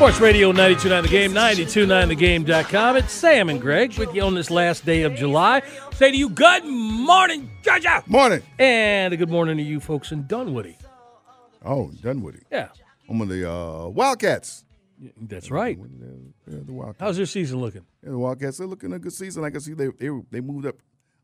Sports Radio 92.9 The Game, 92.9thegame.com. It's Sam and Greg with you on this last day of July. Say to you, good morning, Georgia. Morning. And a good morning to you folks in Dunwoody. Oh, Dunwoody. Yeah, I'm of the uh, Wildcats. that's right. Yeah, the Wildcats. How's your season looking? Yeah, the Wildcats. They're looking a good season. Like I see, they they they moved up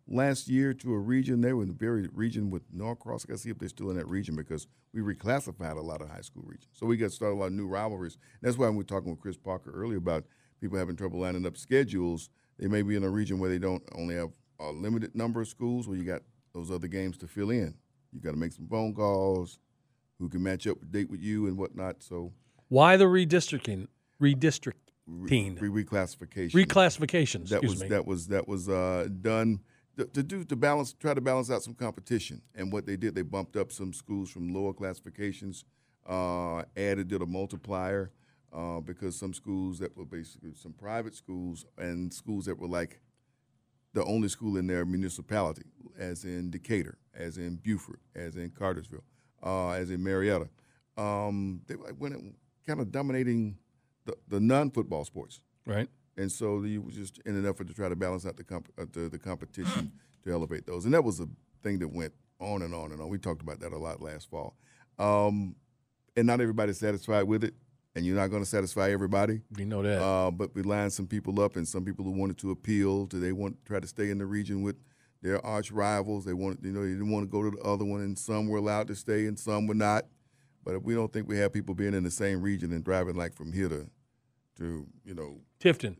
last year to a region. They were in the very region with Norcross. I got see if they're still in that region because we reclassified a lot of high school regions. So we got started a lot of new rivalries. That's why we were talking with Chris Parker earlier about people having trouble lining up schedules. They may be in a region where they don't only have a limited number of schools where you got those other games to fill in. You got to make some phone calls. Who can match up date with you and whatnot? So Why the redistricting? Redistricting. re- reclassification. Reclassifications, that excuse was me. that was that was uh, done to, to do to balance try to balance out some competition and what they did they bumped up some schools from lower classifications uh, added did a multiplier uh, because some schools that were basically some private schools and schools that were like the only school in their municipality as in Decatur as in Buford as in Cartersville uh, as in Marietta um, they like went kind of dominating the, the non-football sports right. and so you was just in an effort to try to balance out the comp- uh, the, the competition to elevate those, and that was a thing that went on and on and on. We talked about that a lot last fall, um, and not everybody's satisfied with it, and you're not going to satisfy everybody. We know that. Uh, but we lined some people up, and some people who wanted to appeal to they want try to stay in the region with their arch rivals. They wanted, you know, they didn't want to go to the other one, and some were allowed to stay, and some were not. But we don't think we have people being in the same region and driving like from here to, to you know, Tifton.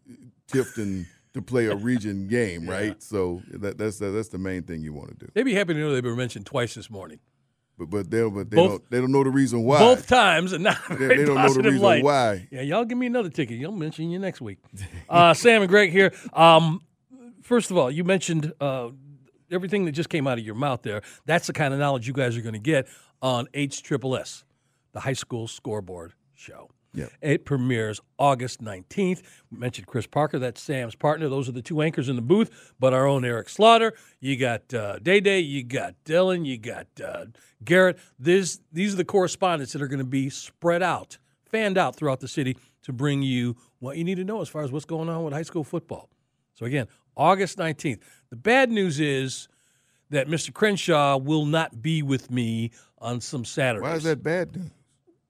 Tifton to play a region game, right? So that, that's that's the main thing you want to do. They'd be happy to know they've been mentioned twice this morning. But but they but they Both- don't they don't know the reason why. Both times and not they, they don't know the reason light. why. Yeah, y'all give me another ticket. You'll mention you next week. Uh, Sam and Greg here. Um, first of all, you mentioned uh, everything that just came out of your mouth there. That's the kind of knowledge you guys are going to get on HSSS, the high school scoreboard show. Yep. It premieres August 19th. We mentioned Chris Parker, that's Sam's partner. Those are the two anchors in the booth, but our own Eric Slaughter. You got uh, Day Day, you got Dylan, you got uh, Garrett. This, these are the correspondents that are going to be spread out, fanned out throughout the city to bring you what you need to know as far as what's going on with high school football. So, again, August 19th. The bad news is that Mr. Crenshaw will not be with me on some Saturdays. Why is that bad? news?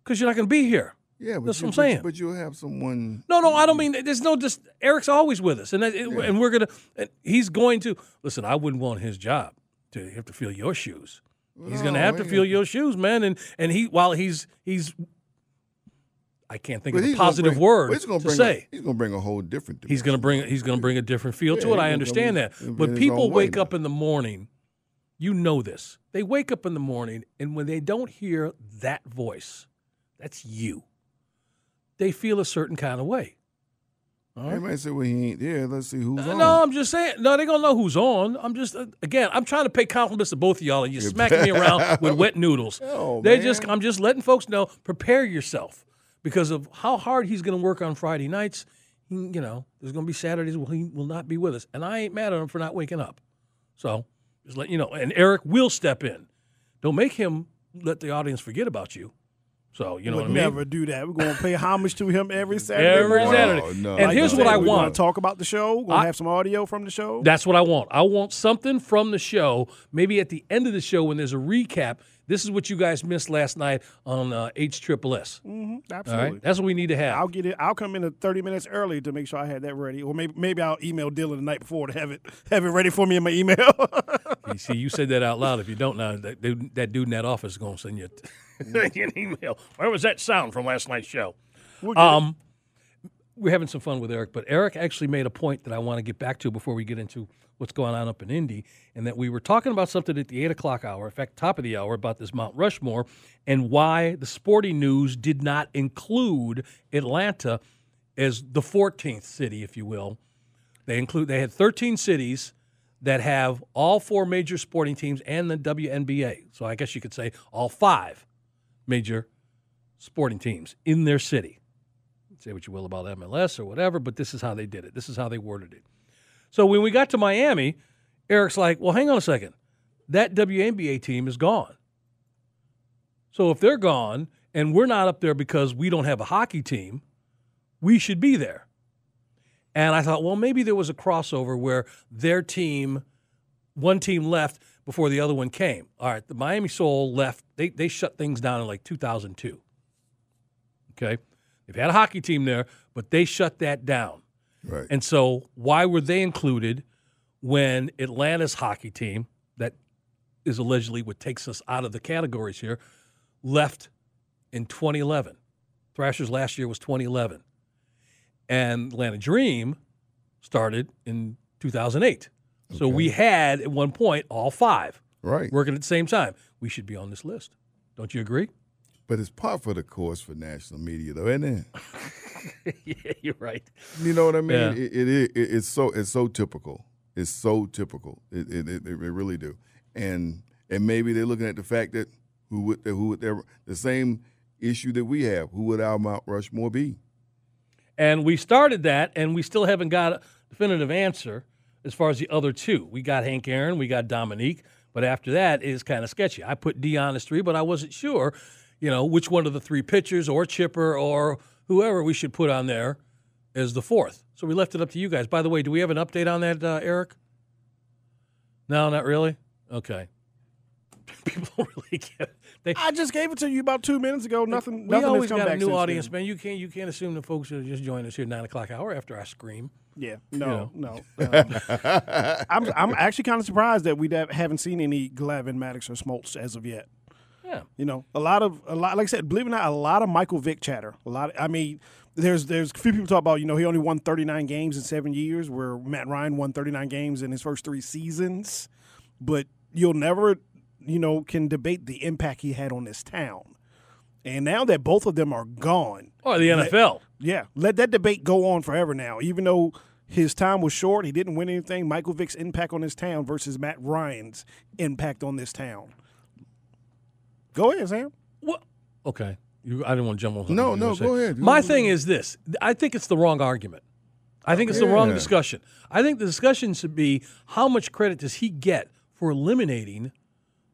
Because you're not going to be here. Yeah, but That's you, what I'm saying. But you'll have someone. No, no, I don't mean there's no just Eric's always with us, and that, and we're gonna and he's going to listen. I wouldn't want his job to have to feel your shoes. He's gonna have to feel your shoes, man. And and he while he's he's I can't think but of a positive bring- word well, to bring say. A, he's going to bring a whole different. He's going to bring he's going to bring a different feel to it. I understand that. But people wake now. up in the morning. You know this. They wake up in the morning and when they don't hear that voice, that's you. They feel a certain kind of way. They might say, "Well, he ain't there. Let's see who's on." No, I'm just saying. No, they're gonna know who's on. I'm just uh, again. I'm trying to pay compliments to both of y'all, and you're smacking me around with wet noodles. Oh, they just. I'm just letting folks know. Prepare yourself because of how hard he's gonna work on Friday nights. He, you know, there's gonna be Saturdays where he will not be with us, and I ain't mad at him for not waking up. So just let you know. And Eric will step in. Don't make him let the audience forget about you. So you know would what I mean. never do that. We're going to pay homage to him every Saturday. Every morning. Saturday. Oh, no. and Like here's what said, I We're want. to talk about the show. We're going to have some audio from the show. That's what I want. I want something from the show. Maybe at the end of the show when there's a recap. This is what you guys missed last night on uh, HSSS. hmm absolutely. right, that's what we need to have. I'll get it. I'll come in at 30 minutes early to make sure I had that ready, or maybe maybe I'll email Dylan the night before to have it have it ready for me in my email. You see, you said that out loud. If you don't now, that, dude- that dude in that office is going to send you an email. Where was that sound from last night's show? We'll. Um, we're having some fun with Eric, but Eric actually made a point that I want to get back to before we get into what's going on up in Indy, and that we were talking about something at the eight o'clock hour, in fact, top of the hour, about this Mount Rushmore and why the sporting news did not include Atlanta as the 14th city, if you will. They include they had 13 cities that have all four major sporting teams and the WNBA. So I guess you could say all five major sporting teams in their city. Say what you will about MLS or whatever, but this is how they did it. This is how they worded it. So when we got to Miami, Eric's like, well, hang on a second. That WNBA team is gone. So if they're gone and we're not up there because we don't have a hockey team, we should be there. And I thought, well, maybe there was a crossover where their team, one team left before the other one came. All right, the Miami Sol left. They, they shut things down in like 2002. Okay. They've had a hockey team there, but they shut that down. Right. And so, why were they included when Atlanta's hockey team, that is allegedly what takes us out of the categories here, left in 2011? Thrashers last year was 2011. And Atlanta Dream started in 2008. So we had at one point all five right. working at the same time. We should be on this list. Don't you agree? But it's part for the course for national media, though, isn't it? yeah, you're right. You know what I mean? Yeah. It, it, it it's so it's so typical. It's so typical. It it, it, it really do. And and maybe they're looking at the fact that who would who would their the same issue that we have. Who would our Mount Rushmore be? And we started that, and we still haven't got a definitive answer as far as the other two. We got Hank Aaron, we got Dominique, but after that is kind of sketchy. I put Deion as three, but I wasn't sure, you know, which one of the three pitchers or Chipper or whoever we should put on there as the fourth. So we left it up to you guys. By the way, do we have an update on that, uh, Eric? No, not really. Okay. People don't really get. They, I just gave it to you about two minutes ago. Nothing. we nothing always has come got a new audience, then. man. You can't you can't assume the folks that just joined us here nine o'clock hour after I scream. Yeah, no, no. Um, I'm I'm actually kind of surprised that we haven't seen any Glavine, Maddux, or Smoltz as of yet. Yeah. You know, a lot of a lot. Like I said, believe it or not, a lot of Michael Vick chatter. A lot. of, I mean, there's there's a few people talk about you know he only won 39 games in seven years, where Matt Ryan won 39 games in his first three seasons, but you'll never you know can debate the impact he had on this town. And now that both of them are gone, oh, the Let- NFL. yeah, let that debate go on forever now. Even though his time was short, he didn't win anything. Michael Vick's impact on this town versus Matt Ryan's impact on this town. Go ahead, Sam. What? Okay. You, I didn't want to jump on. No, no, go ahead. My Go thing ahead. is this I think it's the wrong argument. I think it's the wrong discussion. I think the discussion should be how much credit does he get for eliminating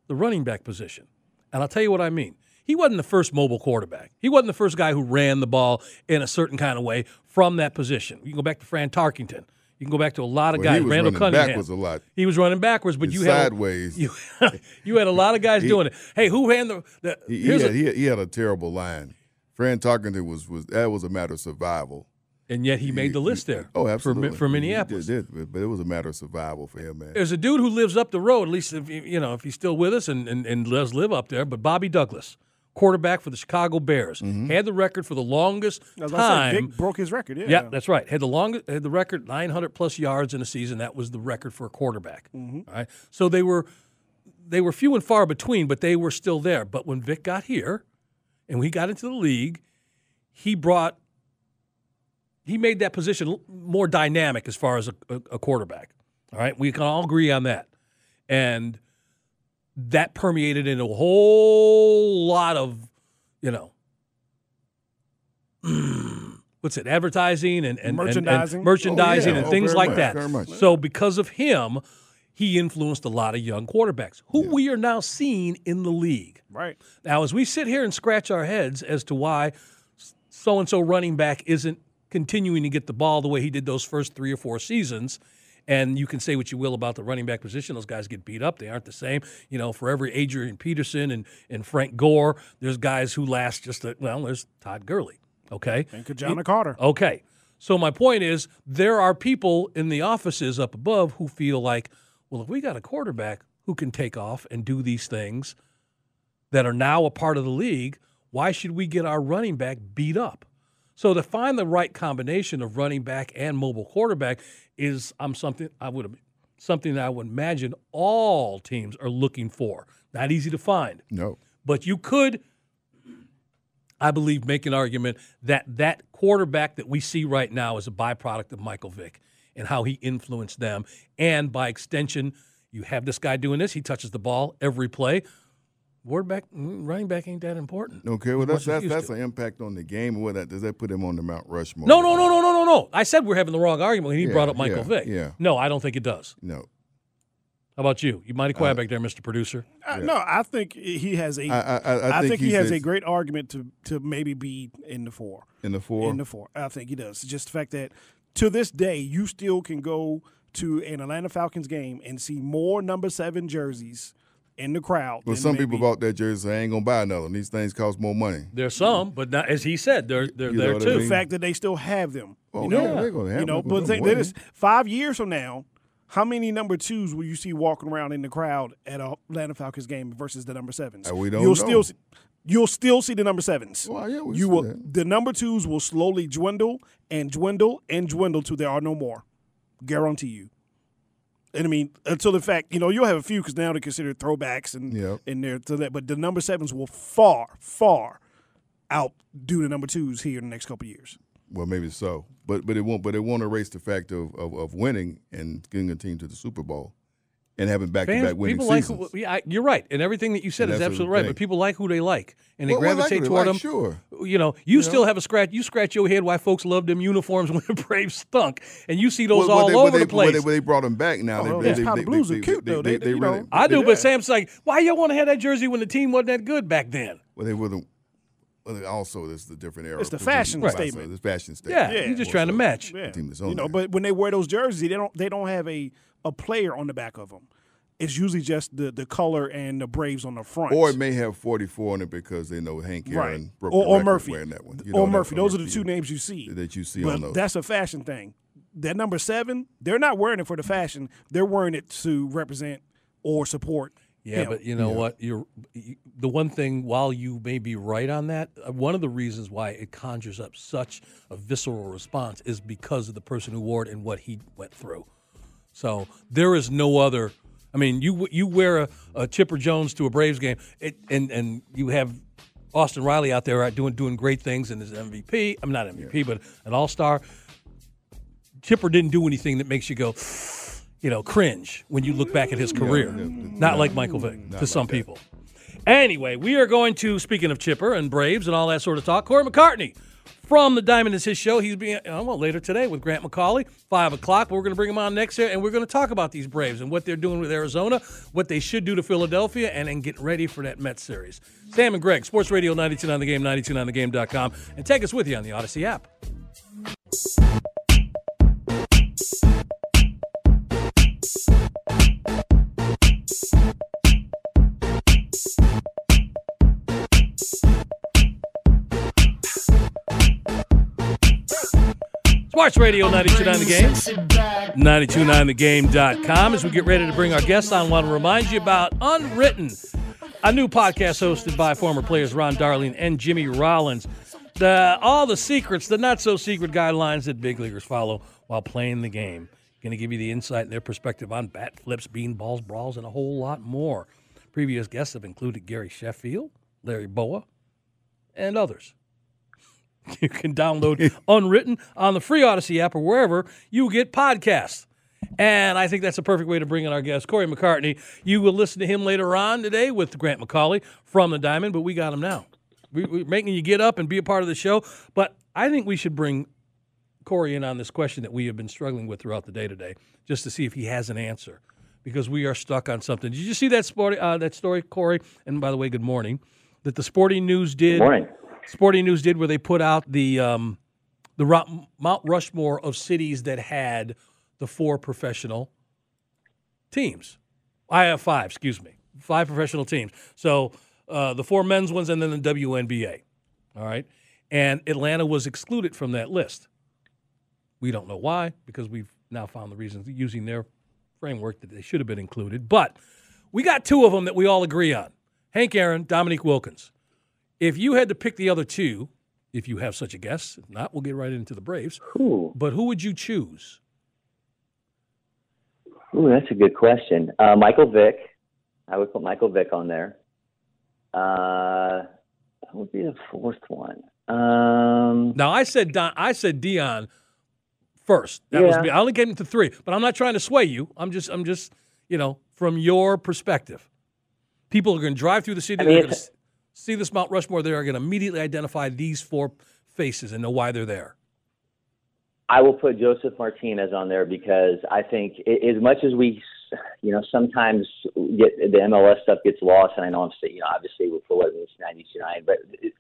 the running back position? And I'll tell you what I mean. He wasn't the first mobile quarterback. He wasn't the first guy who ran the ball in a certain kind of way from that position. You can go back to Fran Tarkenton. You can go back to a lot of Well, guys. he was Randall running Cunningham. backwards a lot. He was running backwards, but you had sideways. You, you had a lot of guys doing it. Hey, who ran the? the He, he, had, a- he, had, he a terrible line. Fran Tarkenton was was that was a matter of survival. and yet he made the list there. Oh, for, absolutely. Mi- for Minneapolis. did, did, but it was a matter of survival for him, man. There's a dude who lives up the road. At least if you you know if he's still with us and, and, and does live up there. But Bobby Douglass, quarterback for the Chicago Bears, mm-hmm. had the record for the longest say, time. Vick broke his record. Yeah, Yeah, that's right. Had the longest, had the record 900 plus yards in a season. That was the record for a quarterback. Mm-hmm. All right, so they were they were few and far between, but they were still there. But when Vick got here, and we got into the league, he brought he made that position more dynamic as far as a, a, a quarterback. All right, we can all agree on that, and that permeated into a whole lot of you know what's it advertising and, and and- Merchandising. and, merchandising Oh, yeah. and things like much, that so because of him he influenced a lot of young quarterbacks who we are now seeing in the league right. now as we sit here and scratch our heads as to why so and so running back isn't continuing to get the ball the way he did those first three or four seasons. And you can say what you will about the running back position; those guys get beat up. They aren't the same. You know, for every Adrian Peterson and, and Frank Gore, there's guys who last just a, well. There's Todd Gurley. Okay, And Ki-Jana Carter. Okay. So my point is there are people in the offices up above who feel like, well, if we got a quarterback who can take off and do these things that are now a part of the league, why should we get our running back beat up? So to find the right combination of running back and mobile quarterback is I'm something I would something that I would imagine all teams are looking for. Not easy to find. No. But you could, I believe, make an argument that that quarterback that we see right now is a byproduct of Michael Vick and how he influenced them. And by extension, you have this guy doing this. He touches the ball every play. Ward back, mm, running back ain't that important. Okay, well that's that's that's an impact on the game. What that does that put him on the Mount Rushmore? No, no, no, no, no, no, no. I said we're having the wrong argument when he Yeah, brought up Michael yeah, Vick. yeah. No, I don't think it does. no. How about you? You mighty quiet back there, Mr. Producer. Uh, No, I think he has a. I I, I, I think, he he's has a great argument to to maybe be in the four. in the four. In the four, I think he does. Just the fact that to this day you still can go to an Atlanta Falcons game and see more number seven jerseys in the crowd. But some people maybe- bought that jersey. I ain't gonna buy another. one. These things cost more money. There's some, but not, as he said, they're they're You know there what I too. the mean? fact that they still have them. Oh, you know, yeah, they're gonna have you know. them, But but think they're that is five years from now. How many number twos will you see walking around in the crowd at a Atlanta Falcons game versus the number sevens? Uh, we don't You'll know. still see, you'll still see the number sevens. Well, yeah, we you see will. that. The number twos will slowly dwindle and dwindle and dwindle till there are no more. Guarantee you. And I mean, uh, until the fact, you know, you'll have a few because now they're considered throwbacks and Yep. in there to that. But the number sevens will far, far outdo the number twos here in the next couple of years. Well, maybe so, but but it won't. But it won't erase the fact of, of, of winning and getting a team to the Super Bowl, and having back to back winning people like seasons. who, yeah, I- you're right, and everything that you said And is absolutely right. But people like who they like, and they Well, well, like gravitate they toward like, them. sure. You know, you still have a scratch. You scratch your head why folks love them uniforms when the Braves stunk, and you see those Well, all they, over they, the place. They, they brought them back now. Oh, they, they, the they- Blues they- are cute, though. They, They- they you really- know. I do, but Sam's like, why y'all want to have that jersey when the team wasn't that good back then? Well, they. Well, they- also, this is a different era. It's the fashion producing- statement. It's fashion statement. Yeah, statement. he's just trying to match. Yeah. you know, there. but when they wear those jerseys, they don't they don't have a a player on the back of them. It's usually just the the color and the Braves on the front. Or it may have 44 on it because they know Hank right. Aaron broke Or, the or Murphy. wearing that one. You or know, Murphy. Those are the two names you see. that you see but on those. that's a fashion thing. That number seven, they're not wearing it for the fashion. They're wearing it to represent or support. Yeah, but you know what? You're you, the one thing. While you may be right on that, uh, one of the reasons why it conjures up such a visceral response is because of the person who wore it and what he went through. So there is no other. I mean, you you wear a, a Chipper Jones to a Braves game, it, and and you have Austin Riley out there doing doing great things and is MVP. I'm not MVP, but an All Star. Chipper didn't do anything that makes you go, you know, cringe when you look back at his career. Not like Michael Vick to some people. Anyway, we are going to, speaking of Chipper and Braves and all that sort of talk, Corey McCartney from the Diamond is his show. He's being, uh, well, later today with Grant McAuley, 5 o'clock. We're going to bring him on next year, and we're going to talk about these Braves and what they're doing with Arizona, what they should do to Philadelphia, and then get ready for that Mets series. Sam and Greg, Sports Radio 92 on the game, 92onthegame.com, and take us with you on the Audacy app. Sports Radio 92 on the game. 929thegame.com. As we get ready to bring our guests on, I want to remind you about Unwritten, a new podcast hosted by former players Ron Darling and Jimmy Rollins. The, all the secrets, the not so secret guidelines that big leaguers follow while playing the game. Going to give you the insight and their perspective on bat flips, bean balls, brawls, and a whole lot more. Previous guests have included Gary Sheffield, Larry Bowa, and others. You can download Unwritten on the free Audacy app or wherever you get podcasts. And I think that's a perfect way to bring in our guest, Corey McCartney. You will listen to him later on today with Grant McAuley from the Diamond, but we got him now. We, we're making you get up and be a part of the show. But I think we should bring Corey in on this question that we have been struggling with throughout the day today, just to see if he has an answer, because we are stuck on something. Did you see that sport, uh, that story, Corey? And by the way, good morning. That the Sporting News did. Morning. Sporting News did where they put out the um, the Mount Rushmore of cities that had the four professional teams. I have five, excuse me, five professional teams. So uh, the four men's ones and then the WNBA. All right, and Atlanta was excluded from that list. We don't know why because we've now found the reasons using their framework that they should have been included. But we got two of them that we all agree on: Hank Aaron, Dominique Wilkins. If you had to pick the other two, if you have such a guess, if not, we'll get right into the Braves. Ooh, But who would you choose? ooh, that's a good question. Uh, Michael Vick. I would put Michael Vick on there. Uh, what would be the fourth one? Um, Now I said Don, I said Deion first. That was me. I only came into three, but I'm not trying to sway you. I'm just I'm just you know from your perspective. People are going to drive through the city. I mean, they're going to see this Mount Rushmore. They are going to immediately identify these four faces and know why they're there. I will put Josef Martinez on there because I think as much as we, you know, sometimes get the MLS stuff gets lost, and I know I'm saying, you know, obviously for what it's 99, but it,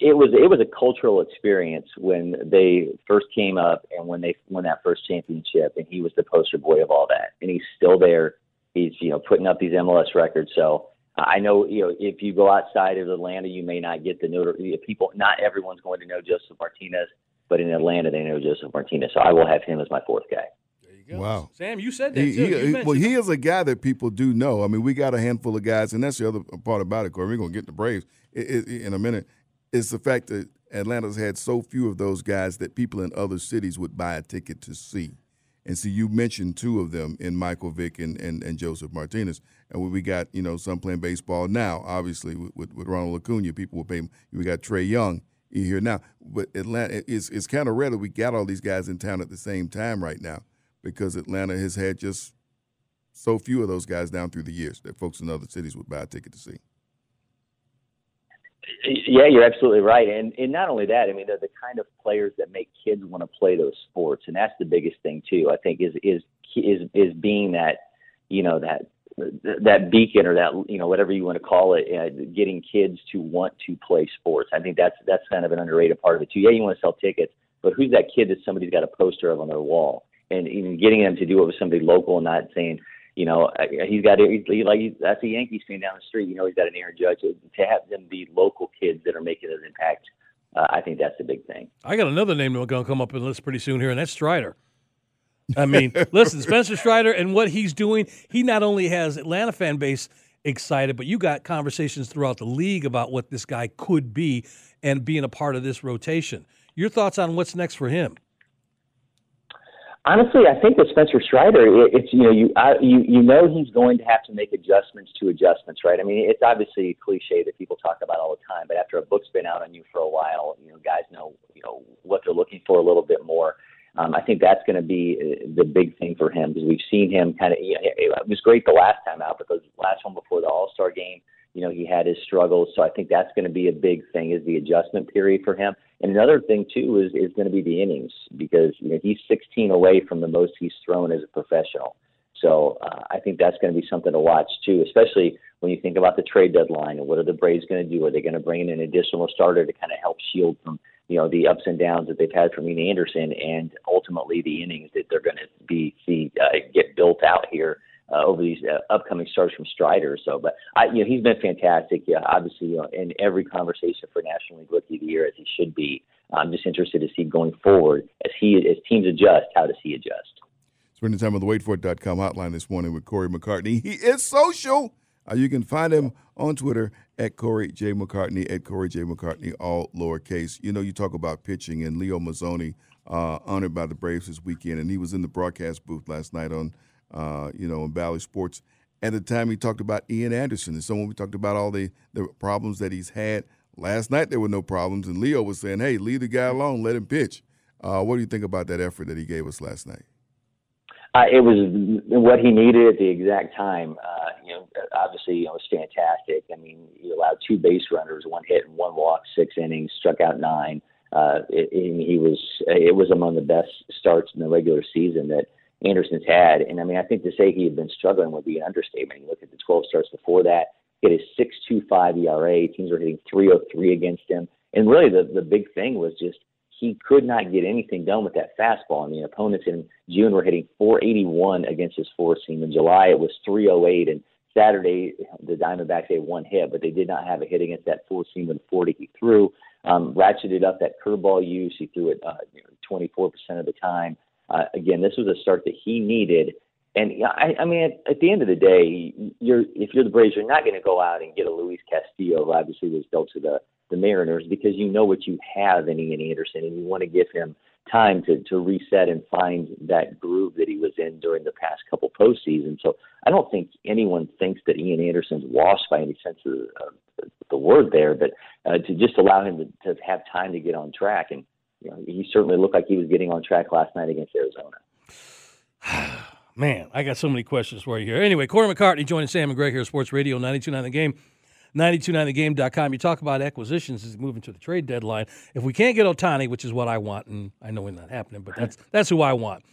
it was it was a cultural experience when they first came up and when they won that first championship, and he was the poster boy of all that, and he's still there. He's you know putting up these MLS records, so. Uh, I know, you know, if you go outside of Atlanta, you may not get the notoriety. People, not everyone's going to know Josef Martinez, but in Atlanta, they know Josef Martinez. So I will have him as my fourth guy. There you go. Wow. Sam, you said that He, too. he, well, he is a guy that people do know. I mean, we got a handful of guys, and that's the other part about it. Corey, we're gonna get the Braves i- i- in a minute. Is the fact that Atlanta's had so few of those guys that people in other cities would buy a ticket to see. And see, you mentioned two of them in Michael Vick and, and, and Josef Martinez. And we- we got, you know, some playing baseball now, obviously, with, with, with Ronald Acuna. People will pay. We got Trae Young here now. But Atlanta, it's, it's kind of rare that we got all these guys in town at the same time right now because Atlanta has had just so few of those guys down through the years that folks in other cities would buy a ticket to see. Yeah, you're absolutely right. And and not only that, I mean, they're the kind of players that make kids want to play those sports, and that's the biggest thing too. I think is is is is being that, you know, that that beacon or that you know whatever you want to call it, uh, getting kids to want to play sports. I think that's that's kind of an underrated part of it too. Yeah, you want to sell tickets, but who's that kid that somebody's got a poster of on their wall? And even getting them to do it with somebody local and not saying, you know, uh, he's got he, like that's a Yankees fan down the street. You know, he's got an Aaron Judge. To have them be local kids that are making an impact, uh, I think that's the big thing. I got another name that's going to come up in the list pretty soon here, and that's Strider. I mean, listen, Spencer Strider and what he's doing, he not only has Atlanta fan base excited, but you got conversations throughout the league about what this guy could be and being a part of this rotation. Your thoughts on what's next for him? Honestly, I think with Spencer Strider, it, it's you know you I, you you know he's going to have to make adjustments to adjustments, right? I mean, it's obviously a cliche that people talk about all the time, but after a book's been out on you for a while, you know, guys know you know what they're looking for a little bit more. Um, I think that's going to be uh, the big thing for him because we've seen him kind of. You know, it was great the last time out, but the last one before the All Star game, you know, he had his struggles. So I think that's going to be a big thing is the adjustment period for him. And another thing too is is going to be the innings because you know he's 16 away from the most he's thrown as a professional. So uh, I think that's going to be something to watch too, especially when you think about the trade deadline and what are the Braves going to do? Are they going to bring in an additional starter to kind of help shield from you know the ups and downs that they've had from Ian Anderson and ultimately the innings that they're going to be see uh, get built out here uh, over these uh, upcoming starts from Strider. So, but I, you know, he's been fantastic. Yeah, obviously, you know, in every conversation for National League Rookie of the Year as he should be. I'm just interested to see going forward as he as teams adjust. How does he adjust? Spending time on the waitfor.com hotline this morning with Corey McCartney. He is social. Uh, you can find him on Twitter at Corey J. McCartney, at Corey J. McCartney, all lowercase. You know, you talk about pitching, and Leo Mazzone, uh, honored by the Braves this weekend, and he was in the broadcast booth last night on, uh, you know, in Bally Sports. At the time, he talked about Ian Anderson, and someone we talked about all the, the problems that he's had. Last night, there were no problems, and Leo was saying, hey, leave the guy alone, let him pitch. Uh, what do you think about that effort that he gave us last night? Uh, it was what he needed at the exact time. Uh, you know, obviously, you know, it was fantastic. I mean, he allowed two base runners, one hit and one walk, six innings, struck out nine. Uh, it, it, he was it was among the best starts in the regular season that Anderson's had. And I mean, I think to say he had been struggling would be an understatement. You look at the 12 starts before that, hit his 6.25 ERA. Teams were hitting 3.03 against him. And really, the the big thing was just he could not get anything done with that fastball. I mean, opponents in June were hitting 481 against his four seam. In July, it was 308. And Saturday, the Diamondbacks had one hit, but they did not have a hit against that four seam with the 40 he threw. Um, ratcheted up that curveball use. He threw it uh, you know, 24% of the time. Uh, again, this was a start that he needed. And I, I mean, at, at the end of the day, you're if you're the Braves, you're not going to go out and get a Luis Castillo, who obviously was dealt to the the Mariners, because you know what you have in Ian Anderson, and you want to give him time to to reset and find that groove that he was in during the past couple postseasons. So I don't think anyone thinks that Ian Anderson's washed by any sense of uh, the word there, but uh, to just allow him to, to have time to get on track, and you know, he certainly looked like he was getting on track last night against Arizona. Man, I got so many questions for you here. Anyway, Corey McCartney joining Sam and Greg here, at Sports Radio 929 The Game, 929thegame.com. You talk about acquisitions as moving to the trade deadline. If we can't get Ohtani, which is what I want, and I know it's not happening, but that's that's who I want.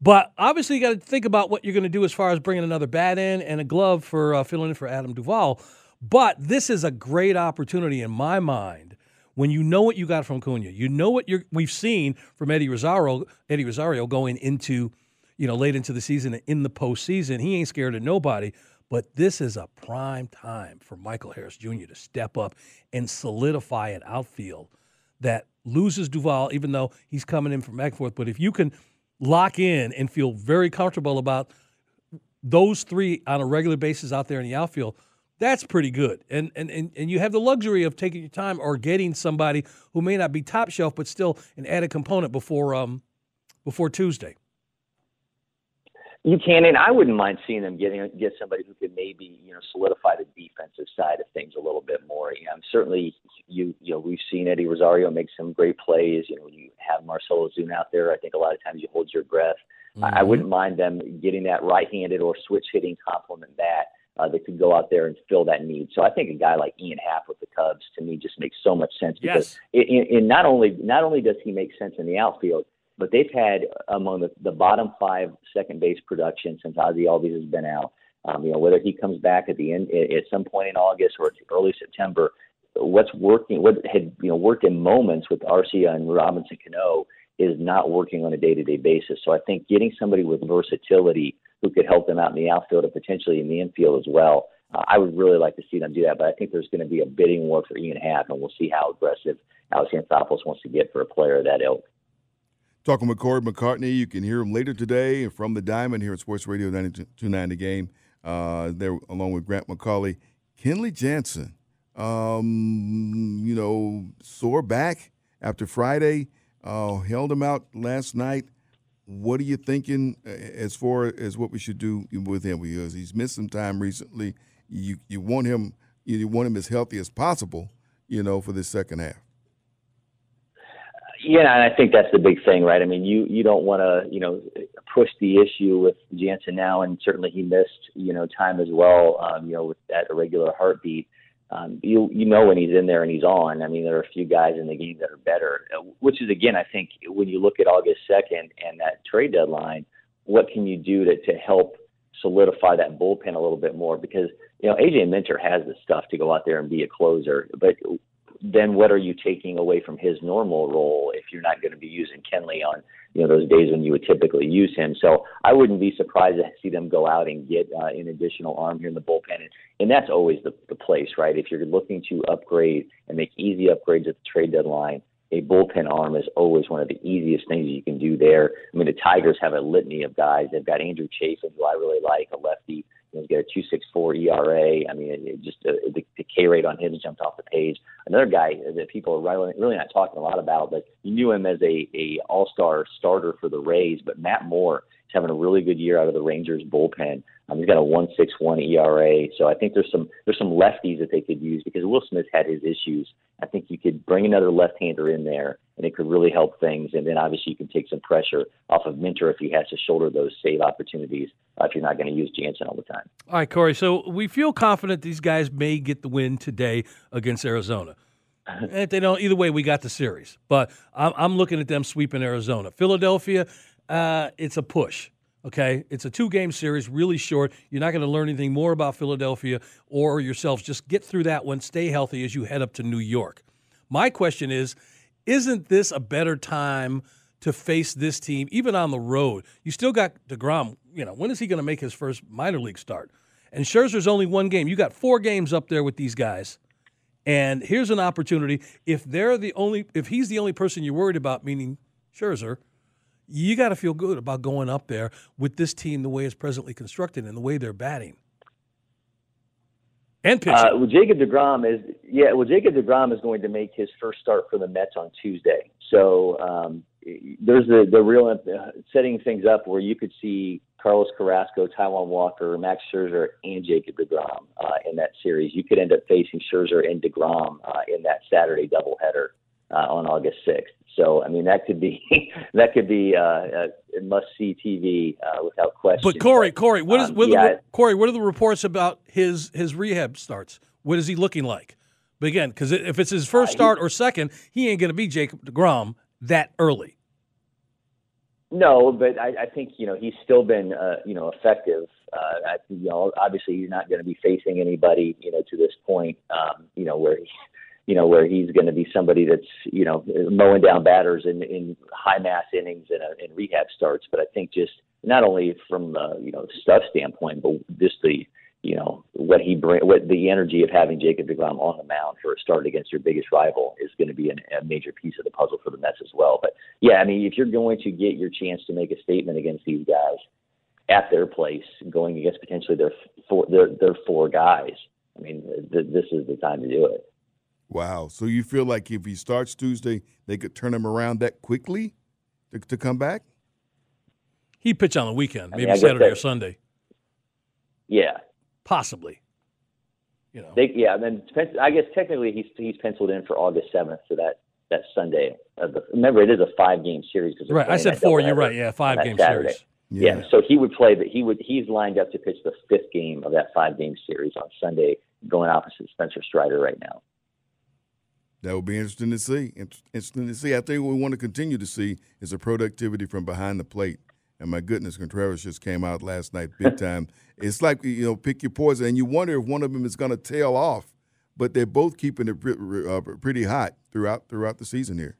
But obviously, you got to think about what you're going to do as far as bringing another bat in and a glove for uh, filling in for Adam Duvall. But this is a great opportunity in my mind when you know what you got from Cunha. You know what you're, we've seen from Eddie Rosario, Eddie Rosario going into, you know, late into the season in the postseason. He ain't scared of nobody. But this is a prime time for Michael Harris Jr. to step up and solidify an outfield that loses Duvall, even though he's coming in from back and forth. But if you can lock in and feel very comfortable about those three on a regular basis out there in the outfield, that's pretty good. And, and and and you have the luxury of taking your time or getting somebody who may not be top shelf, but still an added component before um before Tuesday. You can, and I wouldn't mind seeing them getting get somebody who could maybe you know solidify the defensive side of things a little bit more. You know, certainly you you know we've seen Eddie Rosario make some great plays. You know, when you have Marcell Ozuna out there, I think a lot of times you hold your breath. I I wouldn't mind them getting that right-handed or switch hitting complement bat uh, that could go out there and fill that need. So I think a guy like Ian Happ with the Cubs to me just makes so much sense because Yes. in, in not only not only does he make sense in the outfield, but they've had among the, the bottom five second base production since Ozzie Albies has been out. Um, you know, whether he comes back at the end at some point in August or early September, what's working, what had you know worked in moments with Arcia and Robinson Cano is not working on a day-to-day basis. So I think getting somebody with versatility who could help them out in the outfield and potentially in the infield as well. Uh, I would really like to see them do that, but I think there's going to be a bidding war for Ian Happ, and we'll see how aggressive Alex Anthopoulos wants to get for a player of that ilk. Talking with Corey McCartney. You can hear him later today from the Diamond here at Sports Radio 929 The Game. Uh, there, along with Grant McAuley. Kenley Jansen, um, you know, sore back after Friday, uh, held him out last night. What are you thinking uh, as far as what we should do with him? Because he's missed some time recently. You you want him you want him as healthy as possible, you know, for this second half. Yeah, and I think that's the big thing, right? I mean, you you don't want to you know push the issue with Jansen now, and certainly he missed you know time as well, um, you know, with that irregular heartbeat. Um, you you know when he's in there and he's on. I mean, there are a few guys in the game that are better, uh, which is again, I think when you look at August second and that trade deadline, what can you do to to help solidify that bullpen a little bit more? Because you know AJ Minter has the stuff to go out there and be a closer, but then what are you taking away from his normal role if you're not going to be using Kenley on you know those days when you would typically use him? So I wouldn't be surprised to see them go out and get uh, an additional arm here in the bullpen, and, and that's always the, the place, right? If you're looking to upgrade and make easy upgrades at the trade deadline, a bullpen arm is always one of the easiest things you can do there. I mean, the Tigers have a litany of guys. They've got Andrew Chafin, who I really like, a lefty. He's got a 2.64 ERA. I mean, it, it just uh, the, the K rate on him jumped off the page. Another guy that people are really, really not talking a lot about, but you knew him as a, a All Star starter for the Rays. But Matt Moore is having a really good year out of the Rangers bullpen. Um, he's got a 1.61 ERA. So I think there's some there's some lefties that they could use because Will Smith had his issues. I think you could bring another left-hander in there, and it could really help things. And then obviously you can take some pressure off of Minter if he has to shoulder those save opportunities uh, if you're not going to use Jansen all the time. All right, Corey. So we feel confident these guys may get the win today against Arizona. If they don't, either way, we got the series. But I'm, I'm looking at them sweeping Arizona. Philadelphia, uh, it's a push. Okay, it's a two-game series, really short. You're not going to learn anything more about Philadelphia or yourselves. Just get through that one. Stay healthy as you head up to New York. My question is, isn't this a better time to face this team, even on the road? You still got Degrom. You know, when is he going to make his first minor league start? And Scherzer's only one game. You got four games up there with these guys. And here's an opportunity. If they're the only, if he's the only person you're worried about, meaning Scherzer, you got to feel good about going up there with this team the way it's presently constructed and the way they're batting and pitching. Uh, well, Jacob Degrom is yeah. Well, Jacob Degrom is going to make his first start for the Mets on Tuesday. So um, there's the the real uh, setting things up where you could see Carlos Carrasco, Taijuan Walker, Max Scherzer, and Jacob Degrom uh, in that series. You could end up facing Scherzer and Degrom uh, in that Saturday doubleheader uh, on August 6th. So I mean that could be that could be uh, uh, must see TV uh, without question. But Corey, Corey, what is um, what are yeah, the, Corey? What are the reports about his his rehab starts? What is he looking like? But again, because if it's his first Uh, he- start or second, he ain't going to be Jacob Degrom that early. No, but I, I think you know he's still been uh, you know effective. Uh, I, you know, obviously he's not going to be facing anybody you know to this point. Um, you know where he, you know where he's going to be somebody that's you know mowing down batters in, in high mass innings and uh, in rehab starts. But I think just not only from the you know stuff standpoint, but just the you know what he bring, what the energy of having Jacob Degrom on the mound for a start against your biggest rival is going to be an, a major piece of the puzzle for the Mets as well. But yeah, I mean, if you're going to get your chance to make a statement against these guys at their place, going against potentially their four their, their four guys, I mean, th- this is the time to do it. Wow. So you feel like if he starts Tuesday, they could turn him around that quickly to, to come back? He pitch on the weekend, I maybe mean, I guess Saturday or Sunday, Yeah, possibly. You know, they, yeah. Then I guess technically he's he's penciled in for August seventh, so that that Sunday. Of the, remember, it is a five game series. 'cause they're right? I said four. You're right. Yeah, five game Saturday. series. Yeah. so he would play, but he would he's lined up to pitch the fifth game of that five game series on Sunday, going opposite Spencer Strider right now. That will be interesting to see. Interesting to see. I think what we want to continue to see is the productivity from behind the plate. And my goodness, Contreras just came out last night big time. it's like you know, pick your poison, and you wonder if one of them is going to tail off. But they're both keeping it uh, pretty hot throughout throughout the season here.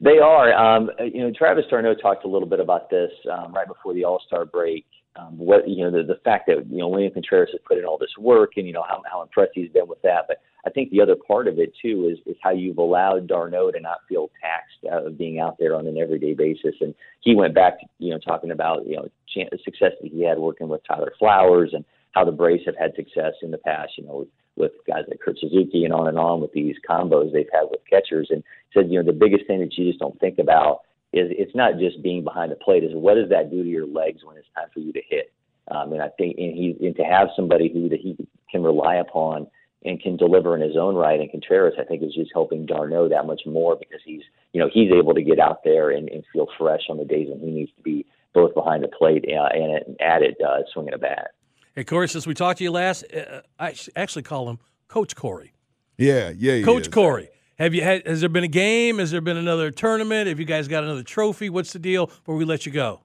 They are. Um, you know, Travis d'Arnaud talked a little bit about this um, right before the All Star break. Um, what you know, the, the fact that you know William Contreras has put in all this work, and you know how how impressed he's been with that. But I think the other part of it too is is how you've allowed d'Arnaud to not feel taxed out of being out there on an everyday basis. And he went back, to, you know, talking about you know chan- the success that he had working with Tyler Flowers and how the Braves have had success in the past. You know, with, with guys like Kurt Suzuki and on and on with these combos they've had with catchers. And said, you know, the biggest thing that you just don't think about is it's not just being behind the plate. Is what does that do to your legs when it's time for you to hit? Um, and I think, and he, and to have somebody who that he can rely upon and can deliver in his own right, and Contreras, I think, is just helping d'Arnaud that much more because he's, you know, he's able to get out there and, and feel fresh on the days when he needs to be both behind the plate uh, and at it uh, swinging a bat. Hey, Corey, since we talked to you last, uh, I actually call him Coach Corey. Yeah, yeah, Coach is. Corey. Have you had? Has there been a game? Has there been another tournament? Have you guys got another trophy? What's the deal? Before we let you go.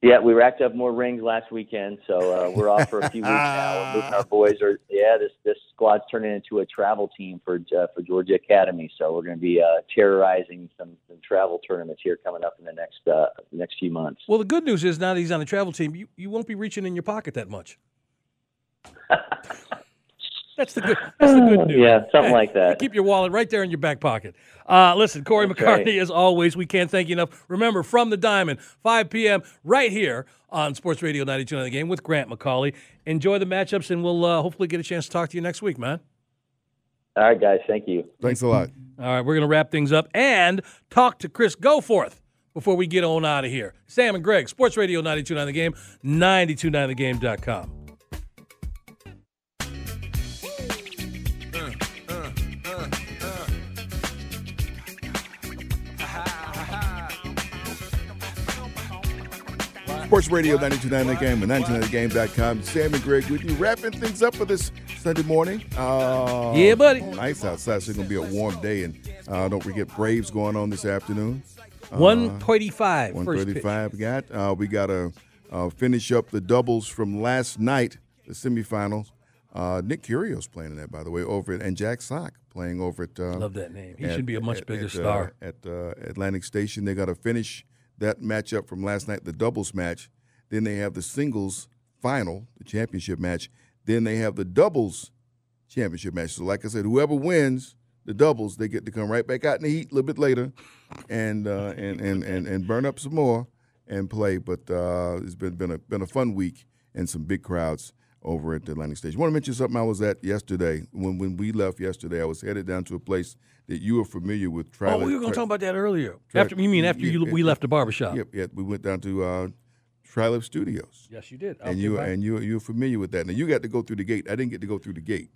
Yeah, we racked up more rings last weekend, so uh, we're off for a few weeks now. We're our boys. Are yeah, this this squad's turning into a travel team for uh, for Georgia Academy. So we're going to be uh, terrorizing some, some travel tournaments here coming up in the next uh, next few months. Well, the good news is now that he's on the travel team, you, you won't be reaching in your pocket that much. That's the good. That's the good news. Yeah, something like that. you keep your wallet right there in your back pocket. Uh, listen, Corey That's McCartney, right. as always, we can't thank you enough. Remember, from the Diamond, 5 p.m. right here on Sports Radio 92 on the game with Grant McAuley. Enjoy the matchups, and we'll uh, hopefully get a chance to talk to you next week, man. All right, guys. Thank you. Thanks a lot. All right, we're going to wrap things up and talk to Chris Goforth before we get on out of here. Sam and Greg, Sports Radio 92.9 The Game, 929thegame.com. Sports Radio 929 The Game and 929thegame.com. Sam and Greg with you, wrapping things up for this Sunday morning. Uh, Yeah, buddy. Nice outside. So it's going to be a warm day. And uh, don't forget Braves going on this afternoon. 135, first pitch. 135 we got. Uh, we got to uh, finish up the doubles from last night, the semifinals. Uh, Nick Kyrgios playing in that, by the way, over at, and Jack Sock playing over at. Uh, Love that name. He at- should be a much at- bigger at, star. Uh, at uh, Atlantic Station. They got to finish that matchup from last night, the doubles match. Then they have the singles final, the championship match. Then they have the doubles championship match. So, like I said, whoever wins the doubles, they get to come right back out in the heat a little bit later, and uh, and, and and and burn up some more and play. But uh, it's been been a been a fun week and some big crowds over at the Atlantic Station. I want to mention something I was at yesterday. When when we left yesterday, I was headed down to a place that you are familiar with. Oh, we were going to talk about that earlier. Tra- After You mean after yeah, you, yeah, we yeah. left the barbershop? Yep, yeah, we went down to uh, Trilith Studios, Yes, you did. and you and you you're familiar with that. Now you got to go through the gate. I didn't get to go through the gate.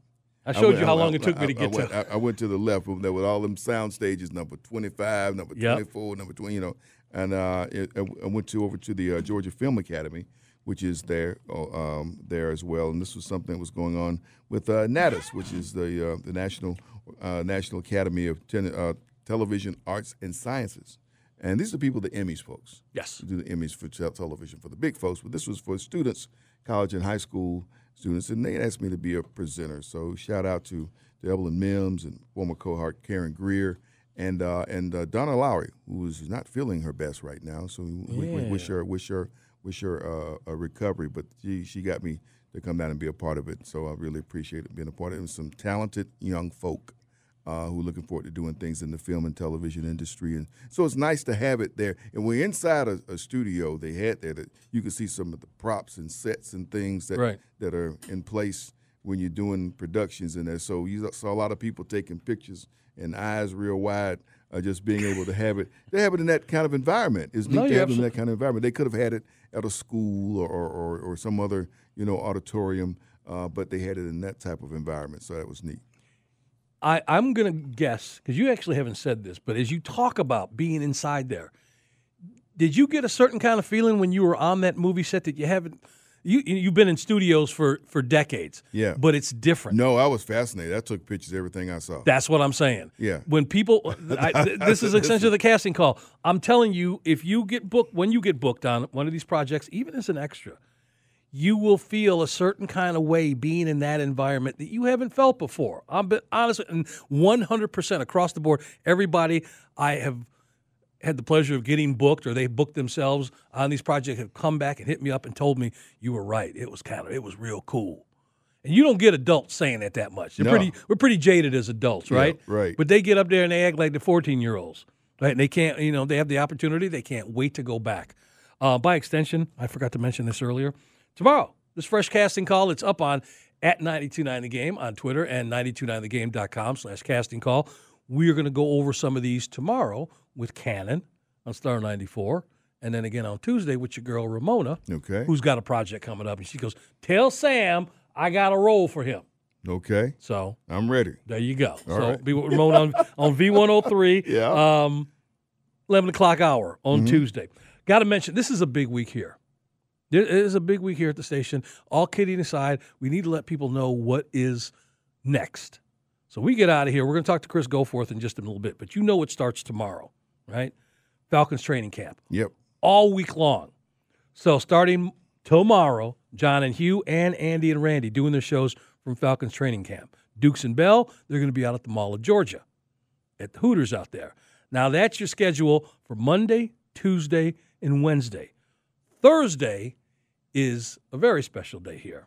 I showed went- you how I- long it took I- me to I get went, to. I, I went to the left. room There were all them sound stages, number twenty-five, number Yep. twenty-four, number twenty. You know, and uh, it, I I went to over to the uh, Georgia Film Academy, which is there uh, um, there as well. And this was something that was going on with uh, NATAS, which is the uh, the National uh, National Academy of Ten- uh, Television Arts and Sciences. And these are the people, the Emmys folks. Yes. do the Emmys for tel- television for the big folks, but this was for students, college and high school students, and they asked me to be a presenter. So shout out to, to Evelyn Mims and former cohort Karen Greer and uh, and uh, Donna Lowry, who is not feeling her best right now. So we, we wish her wish her wish her uh, a recovery. But she she got me to come down and be a part of it. So I really appreciate it being a part of it. And some talented young folk uh, who are looking forward to doing things in the film and television industry. And so it's nice to have it there. And we're inside a, a studio they had there that you can see some of the props and sets and things that Right. that are in place when you're doing productions in there. So you saw a lot of people taking pictures and eyes real wide. Uh, just being able to have it, they have it in that kind of environment. It's neat No, to have it in that kind of environment. They could have had it at a school or, or, or, or some other you know auditorium, uh, but they had it in that type of environment. So that was neat. I, I'm going to guess because you actually haven't said this, but as you talk about being inside there, did you get a certain kind of feeling when you were on that movie set that you haven't? You you've been in studios for for decades, Yeah. but it's different. No, I was fascinated. I took pictures of everything I saw. That's what I'm saying. Yeah. When people, I, th- this is essentially the casting call. I'm telling you, if you get booked, when you get booked on one of these projects, even as an extra, you will feel a certain kind of way being in that environment that you haven't felt before. I'm honest, and 100% across the board, everybody I have had the pleasure of getting booked or they booked themselves on these projects have come back and hit me up and told me you were right. It was kind of, it was real cool. And you don't get adults saying that that much. They're No. pretty, we're pretty jaded as adults, Yeah, right? right. But they get up there and they act like the 14 year olds, right? And they can't, you know, they have the opportunity. They can't wait to go back. Uh, by extension, I forgot to mention this earlier. Tomorrow, this fresh casting call, it's up on at 929 the game on Twitter and 929thegame.com slash casting call. We are going to go over some of these tomorrow with Cannon on Star 94. And then again on Tuesday with your girl Ramona, Okay. who's got a project coming up. And she goes, Tell Sam I got a role for him. Okay. So I'm ready. there you go. so right. be with Ramon on, on V103. Yeah. Um, 11 o'clock hour on Tuesday. Got to mention, this is a big week here. There is a big week here at the station. All kidding aside, we need to let people know what is next. So we get out of here. We're going to talk to Chris Goforth in just a little bit, but you know it starts tomorrow, right? Falcons training camp Yep. all week long. So starting tomorrow, John and Hugh and Andy and Randy doing their shows from Falcons training camp. Dukes and Bell, they're going to be out at the Mall of Georgia, at the Hooters out there. Now that's your schedule for Monday, Tuesday, and Wednesday. Thursday is a very special day here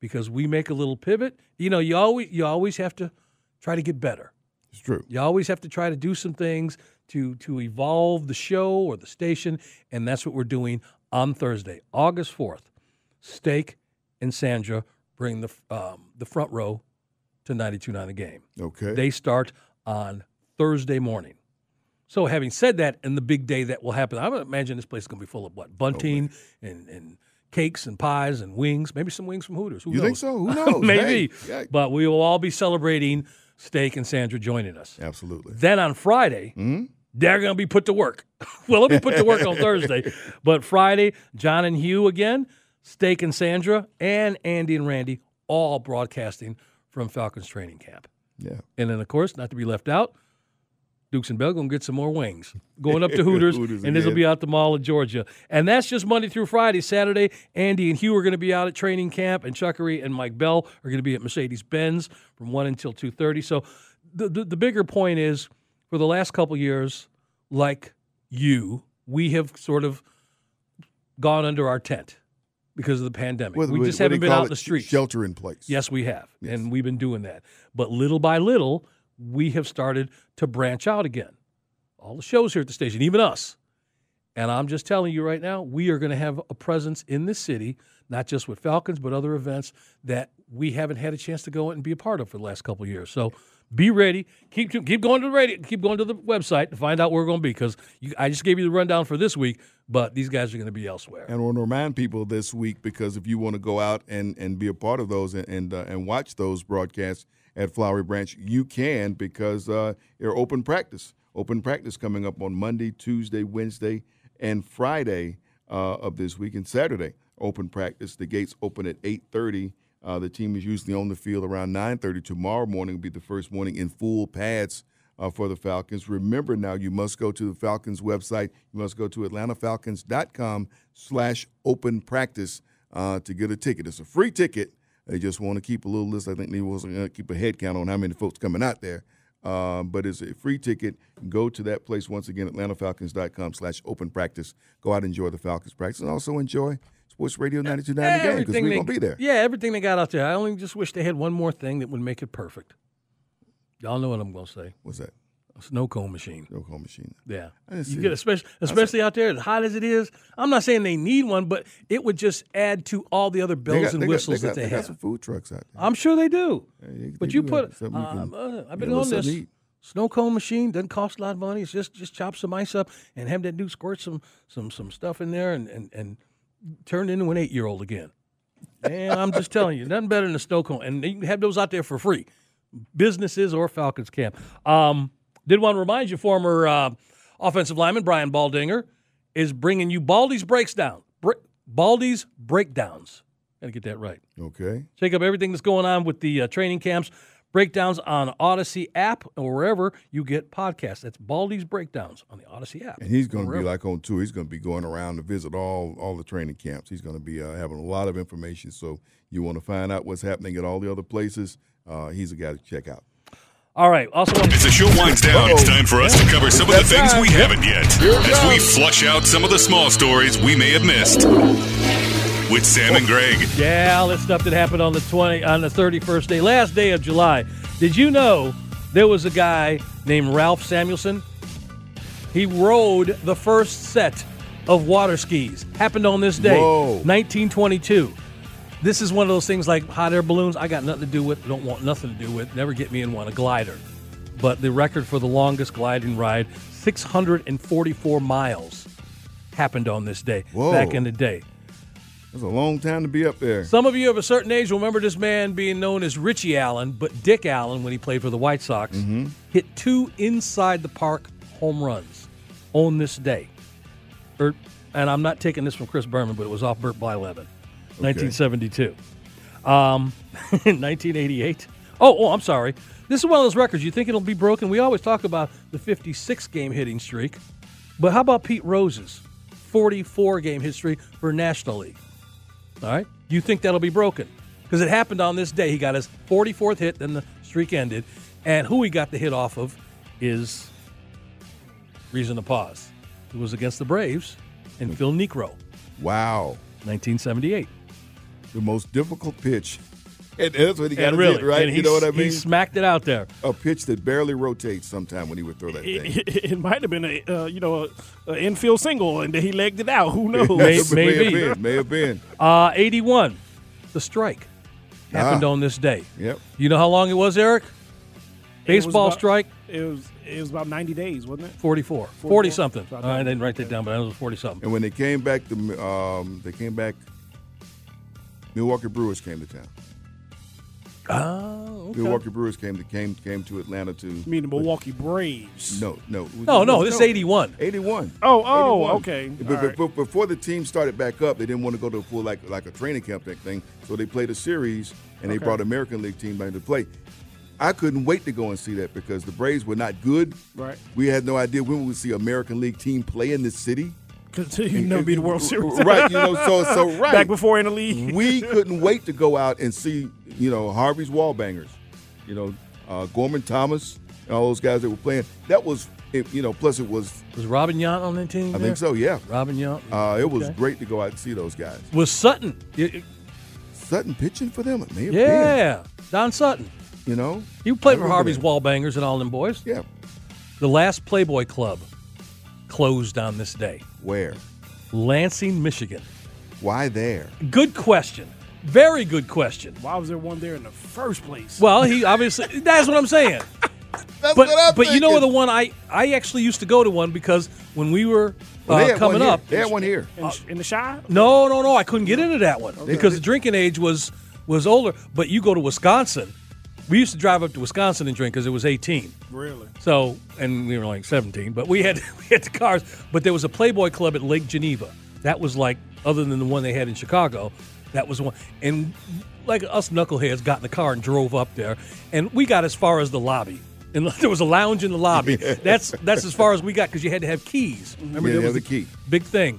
because we make a little pivot. You know, you always you always have to try to get better. It's true. You always have to try to do some things to to evolve the show or the station, and that's what we're doing on Thursday, August fourth. Steak and Sandra bring the um, the front row to 92.9 the game. Okay. They start on Thursday morning. So, having said that, and the big day that will happen, I would imagine this place is going to be full of what bunting and and cakes and pies and wings, maybe some wings from Hooters. Who you knows? think so? Who knows? maybe. Hey. But we will all be celebrating Steak and Sandra joining us. Absolutely. Then on Friday, Mm-hmm. They're going to be put to work. well, let me put to work on Thursday. But Friday, John and Hugh again, Steak and Sandra, and Andy and Randy all broadcasting from Falcons training camp. Yeah. And then, of course, not to be left out, Dukes and Bell going to get some more wings. Going up to Hooters, Hooters and this will be out the Mall of Georgia. And that's just Monday through Friday. Saturday, Andy and Hugh are going to be out at training camp, and Chuckery and Mike Bell are going to be at Mercedes-Benz from 1 until 2.30. So the, the, the bigger point is, for the last couple years, like you, we have sort of gone under our tent because of the pandemic. What- we just what haven't been out in the streets. Shelter in place. Yes, we have. And we've been doing that. But little by little, we have started to branch out again. All the shows here at the station, even us. And I'm just telling you right now, we are going to have a presence in this city, not just with Falcons, but other events that we haven't had a chance to go and be a part of for the last couple of years. So be ready. Keep keep going to the radio. Keep going to the website to find out where we're going to be because I just gave you the rundown for this week, but these guys are going to be elsewhere. And want to remind people this week because if you want to go out and, and be a part of those and and, uh, and watch those broadcasts at Flowery Branch, you can because uh, they're open practice. Open practice coming up on Monday, Tuesday, Wednesday, and Friday uh, of this week, and Saturday open practice. The gates open at 8:30. Uh, the team is usually on the field around 9:30. Tomorrow morning will be the first morning in full pads uh, for the Falcons. Remember now, you must go to the Falcons website. You must go to AtlantaFalcons.com slash open practice uh, to get a ticket. It's a free ticket. They just want to keep a little list. I think they going to keep a head count on how many folks coming out there. Uh, but it's a free ticket. Go to that place once again, AtlantaFalcons.com slash open practice. Go out and enjoy the Falcons practice and also enjoy Sports Radio 92.9 the game because we're they- going to be there. Yeah, everything they got out there. I only just wish they had one more thing that would make it perfect. Y'all know what I'm going to say. What's that? A snow cone machine. Snow cone machine. Yeah, you get especially especially out there as hot as it is. I'm not saying they need one, but it would just add to all the other bells got- and they got- whistles they got, that they, they got have. some food trucks out there. I'm sure they do. they- but they you do put, have something you um, can- uh, I've been yeah, on this snow cone machine. Doesn't cost a lot of money. It's just just chop some ice up and have that dude squirt some some some stuff in there and and, and turn into an eight year old again. And I'm just telling you, nothing better than a snow cone. And you can have those out there for free, businesses or Falcons camp. Um, did want to remind you, former uh, offensive lineman Brian Baldinger is bringing you Baldy's breaks down. Baldy's breakdowns. Got to get that right. Okay. Check up everything that's going on with the uh, training camps, breakdowns on Audacy app or wherever you get podcasts. That's Baldy's breakdowns on the Audacy app. And he's going to be like on tour. He's going to be going around to visit all all the training camps. He's going to be uh, having a lot of information. So you want to find out what's happening at all the other places. Uh, he's a guy to check out. All right. Also, As the show winds down, it's time for us to cover some of the That's things we haven't yet. As we flush out some of the small stories we may have missed. With Sam and Greg. Yeah, all this stuff that happened on the twenty on the thirty first day, last day of July. Did you know there was a guy named Ralph Samuelson? He rode the first set of water skis. Happened on this day, Whoa. 1922. This is one of those things like hot air balloons. I got nothing to do with. Don't want nothing to do with. Never get me in one. A glider, but the record for the longest gliding ride, 644 miles, happened on this day Whoa. back in the day. It's a long time to be up there. Some of you of a certain age will remember this man being known as Richie Allen, but Dick Allen, when he played for the White Sox, Mm-hmm. hit two inside the park home runs on this day. Er, and I'm not taking this from Chris Berman, but it was off Bert Blyleven, 1972. Um, in 1988. Oh, oh, I'm sorry. This is one of those records you think it'll be broken. We always talk about the 56 game hitting streak, but how about Pete Rose's 44 game history for National League? All right. You think that'll be broken? Because it happened on this day. He got his 44th hit, then the streak ended. And who he got the hit off of is reason to pause. It was against the Braves and Phil Niekro, Wow. 1978. The most difficult pitch. And that's what he got to really, hit, right? and You know what I mean? He smacked it out there. A pitch that barely rotates sometime when he would throw that thing. It, it might have been a uh, you know a, a infield single, and then he legged it out. Who knows? May- may maybe. have been. May have been. Uh, 81, the strike happened Ah. on this day. Yep. You know how long it was, Eric? It was Baseball about- strike, It was it was about ninety days, wasn't it? 44. 44? 40 something. So I I didn't write that down, but I know it was 40 something. And when they came back, the um, they came back. Milwaukee Brewers came to town. Oh, okay. Milwaukee Brewers came to came came to Atlanta to. I mean the Milwaukee Braves. No, no, No, no, this is 81. 81. Oh, oh, 81. okay. But- but- right. but before the team started back up, they didn't want to go to a full like like a training camp type thing. So they played a series, and they brought American League team back to play. I couldn't wait to go and see that because the Braves were not good. Right. We had no idea when we would see American League team play in this city. Because you never be the World Series. right? You know, so so right. Back before in the league. we couldn't wait to go out and see, you know, Harvey's Wallbangers, you know, uh, Gorman Thomas, and all those guys that were playing. That was, it, you know, plus it was, Was Robin Yount on that team? I there? think so, yeah. Robin Yount. Uh, it was Okay. great to go out and see those guys. was Sutton. Y- y- Sutton pitching for them, it may have Yeah, Don Sutton. you know. He played for Harvey's that. Wallbangers and all them boys. Yeah, The last Playboy Club closed on this day. where? Lansing, Michigan. Why there? Good question. Very good question. Why was there one there in the first place? Well, he obviously that's what I'm saying. That's But what I'm but you know thinking. the one I I actually used to go to one because when we were Well, uh, coming up. They had one here. in, in the shy? No, no, no. I couldn't get into that one because the drinking age was was older. But you go to Wisconsin, We used to drive up to Wisconsin and drink because it was 18. Really? So, and we were like 17, but we had we had the cars. But there was a Playboy Club at Lake Geneva. That was like, other than the one they had in Chicago, that was one. And like us knuckleheads got in the car and drove up there, and we got as far as the lobby. And there was a lounge in the lobby. That's that's as far as we got because you had to have keys. Mm-hmm. Remember, Yeah, there was the key. Big thing.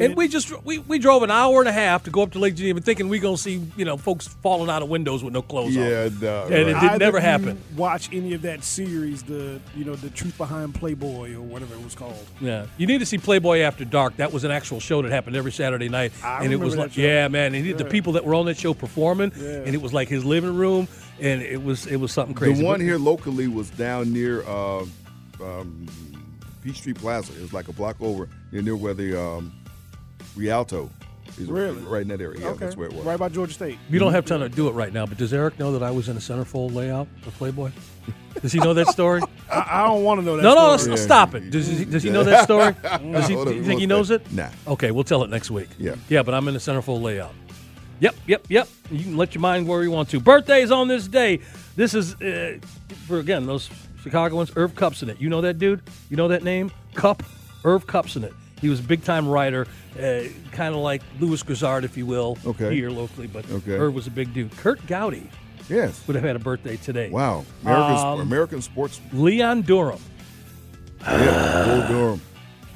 And we just we, we drove an hour and a half to go up to Lake Geneva, thinking we gonna see you know folks falling out of windows with no clothes on. Yeah, no, And it did Either never happened. Watch any of that series, the you know the Truth Behind Playboy or whatever it was called. Yeah, you need to see Playboy After Dark. That was an actual show that happened every Saturday night, I and it was remember like, show. yeah, man. And he, the people that were on that show performing, Yeah. and it was like his living room, and it was it was something crazy. The one But- here locally was down near uh, um, Peachtree Plaza. It was like a block over near, near where the um, Rialto is. Really? Right in that area. Yeah, okay, that's where it was. right by Georgia State. you don't have time to do it right now, but does Eric know that I was in a centerfold layout of Playboy? Does he know that story? I, I don't want to know that. no, no, story. let's stop it. Does he, does he know that story? Does he, do you think he knows it? Nah. Okay, we'll tell it next week. Yeah. Yeah, but I'm in the centerfold layout. Yep, yep, yep. You can let your mind where you want to. Birthdays on this day. This is, uh, for again, those Chicagoans, Irv Kupcinet. You know that dude? You know that name? Cup? Irv Kupcinet. He was a big time writer, uh, kind of like Lewis Grizzard, if you will, Okay. here locally, but Okay. Irv was a big dude. Curt Gowdy Yes. would have had a birthday today. Wow. American, Um, American sports. Leon Durham. Yeah. Bull Durham.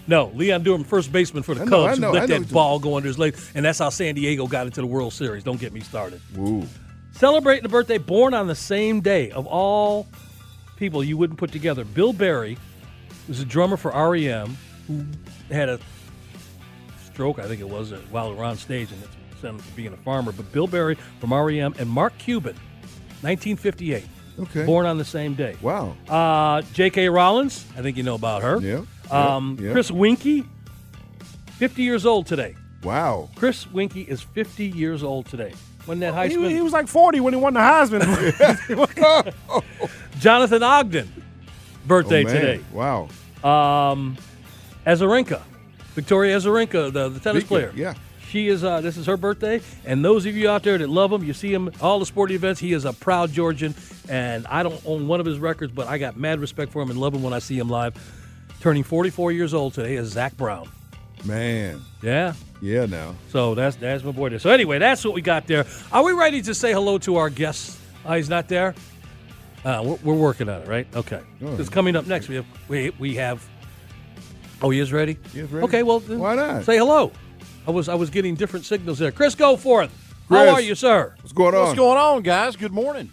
No, Leon Durham, first baseman for the I know, Cubs, I know, let that ball go under his leg, and that's how San Diego got into the World Series. Don't get me started. Woo. Celebrating the birthday, born on the same day of all people you wouldn't put together. Bill Berry was a drummer for REM who had a stroke, I think it was, uh, while they were on stage, and it sent him to being a farmer. But Bill Berry from REM and Mark Cuban, 1958, Okay. born on the same day. Wow. Uh, J.K. Rowling, I think you know about her. Yeah. Um, yeah. Chris Weinke, 50 years old today. Wow. Chris Weinke is 50 years old today. When that He, Heisman, he was like 40 when he won the Heisman. Jonathan Ogden, birthday Oh, today. Wow. Um, Azarenka, Victoria Azarenka, the, the tennis Speaking, player. yeah. She is. Uh, this is her birthday, and those of you out there that love him, you see him all the sporting events. He is a proud Georgian, and I don't own one of his records, but I got mad respect for him and love him when I see him live. Turning 44 years old today is Zac Brown. Man. Yeah, Yeah, now. So that's that's my boy there. So anyway, that's what we got there. Are we ready to say hello to our guests? Uh, he's not there. Uh, we're, we're working on it, right? Okay. Right. Coming up next, we have we we have. Oh, he is ready. He is ready. Okay, well, then Why not? Say hello. I was I was getting different signals there. Chris Goforth. How are you, sir? What's going on? What's going on, guys? Good morning.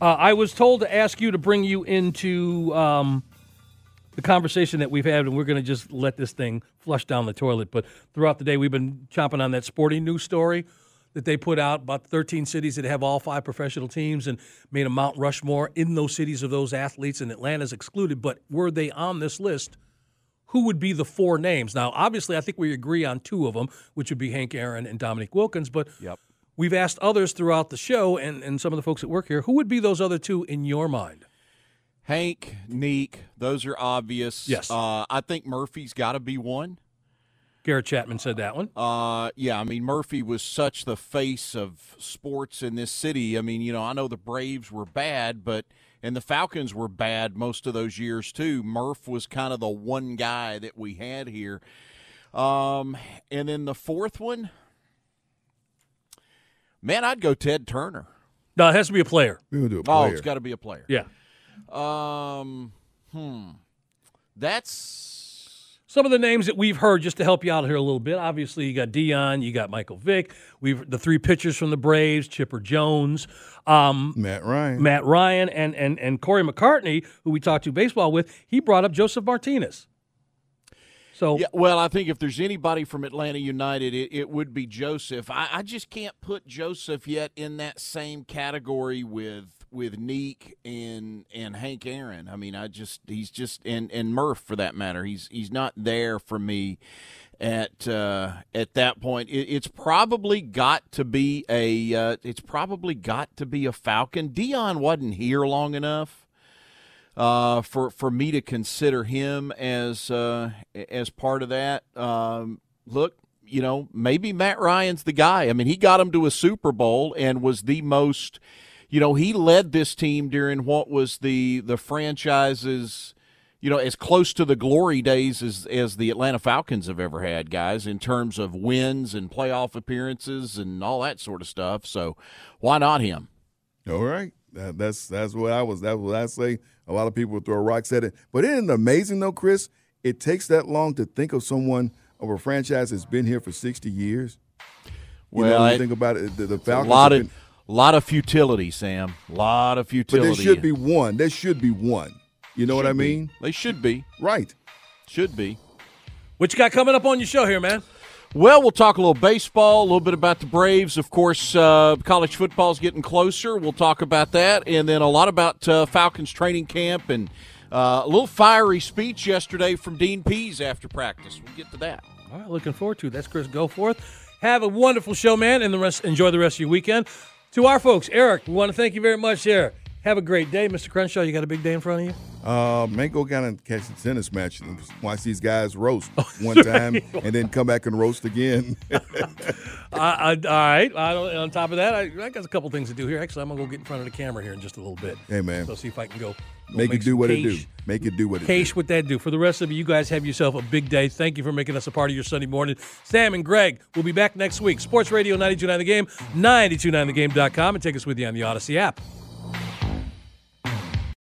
Uh, I was told to ask you to bring you into um, the conversation that we've had, and we're going to just let this thing flush down the toilet. But throughout the day, we've been chomping on that sporting news story that they put out about 13 cities that have all five professional teams and made a Mount Rushmore in those cities of those athletes, and Atlanta's excluded. But were they on this list? Who would be the four names? Now, obviously, I think we agree on two of them, which would be Hank Aaron and Dominique Wilkins. But Yep. We've asked others throughout the show and, and some of the folks that work here, who would be those other two in your mind? Hank, Nique, those are obvious. Yes. Uh, I think Murphy's got to be one. Garrett Chapman said that one. Uh, yeah, I mean Murphy was such the face of sports in this city. I mean, you know, I know the Braves were bad, but and the Falcons were bad most of those years too. Murph was kind of the one guy that we had here. Um, and then the fourth one, man, I'd go Ted Turner. No, it has to be a player. We're going to do a player. Oh, it's got to be a player. Yeah. Um, hmm. That's Some of the names that we've heard just to help you out here a little bit. Obviously, you got Deion, you got Michael Vick. We've the three pitchers from the Braves, Chipper Jones, um, Matt Ryan. Matt Ryan, and and and Corey McCartney, who we talked to baseball with. He brought up Josef Martinez. So yeah. Well, I think if there's anybody from Atlanta United, it, it would be Josef. I, I just can't put Josef yet in that same category with with Nique and and Hank Aaron. I mean, I just he's just and and Murph for that matter. He's he's not there for me at uh, at that point. It, it's probably got to be a uh, it's probably got to be a Falcon. Deion wasn't here long enough uh, for for me to consider him as uh, as part of that. Um, look, you know, maybe Matt Ryan's the guy. I mean, he got him to a Super Bowl and was the most, you know, he led this team during what was the the franchise's, you know, as close to the glory days as as the Atlanta Falcons have ever had, guys, in terms of wins and playoff appearances and all that sort of stuff. So, why not him? All right. That, that's that's what I was. That's what I say. A lot of people throw rocks at it, but isn't it amazing though, Chris? It takes that long to think of someone of a franchise that's been here for sixty years. You know, Well, you I- think about it, the, the A Falcons. lot have of been- lot of futility, Sam. A lot of futility. but futility. there should be one. There should be one. You know what I Should be. mean? They should be. Right. Should be. What you got coming up on your show here, man? Well, we'll talk a little baseball, a little bit about the Braves. Of course, uh, college football's getting closer. We'll talk about that, and then a lot about uh, Falcons training camp and uh, a little fiery speech yesterday from Dean Pees after practice. We'll get to that. All right, looking forward to it. That's Chris Goforth. Have a wonderful show, man, and the rest. Enjoy the rest of your weekend. To our folks, Eric, we want to thank you very much. There, have a great day, Mr. Crenshaw. You got a big day in front of you. Uh, man, go down and catch the tennis match and watch these guys roast Oh, one time and then come back and roast again. I, I, all right. I don't, on top of that, I, I got a couple things to do here. Actually, I'm gonna go get in front of the camera here in just a little bit. Hey, man. So see if I can go. go Make it do what it do. Make it do what it Case do. what that do. For the rest of you, you guys have yourself a big day. Thank you for making us a part of your Sunday morning. Sam and Greg will be back next week. Sports Radio 929 The Game, 929thegame.com, and take us with you on the Audacy app.